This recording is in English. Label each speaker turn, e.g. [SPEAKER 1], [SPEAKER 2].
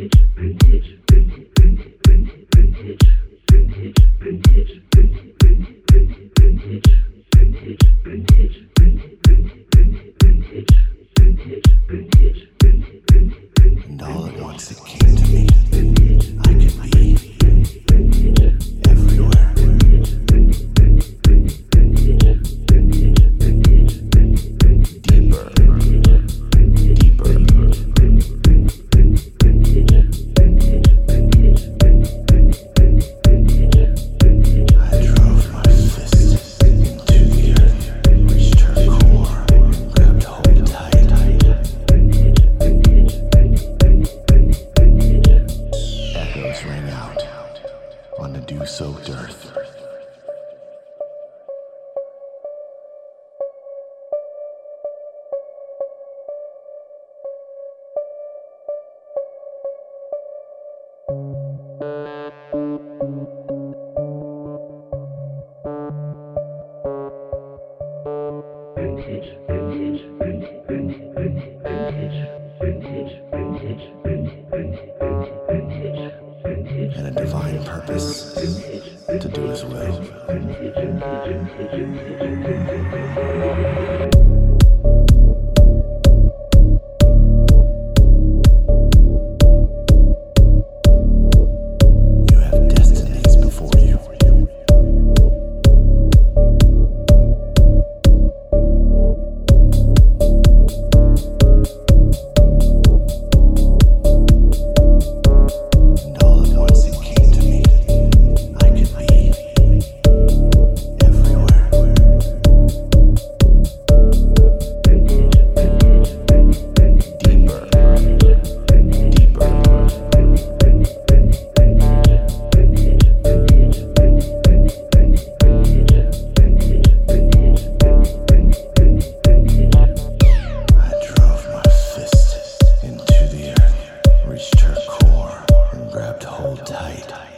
[SPEAKER 1] And all at once it came to me, I could be. to do as well. Hold tight.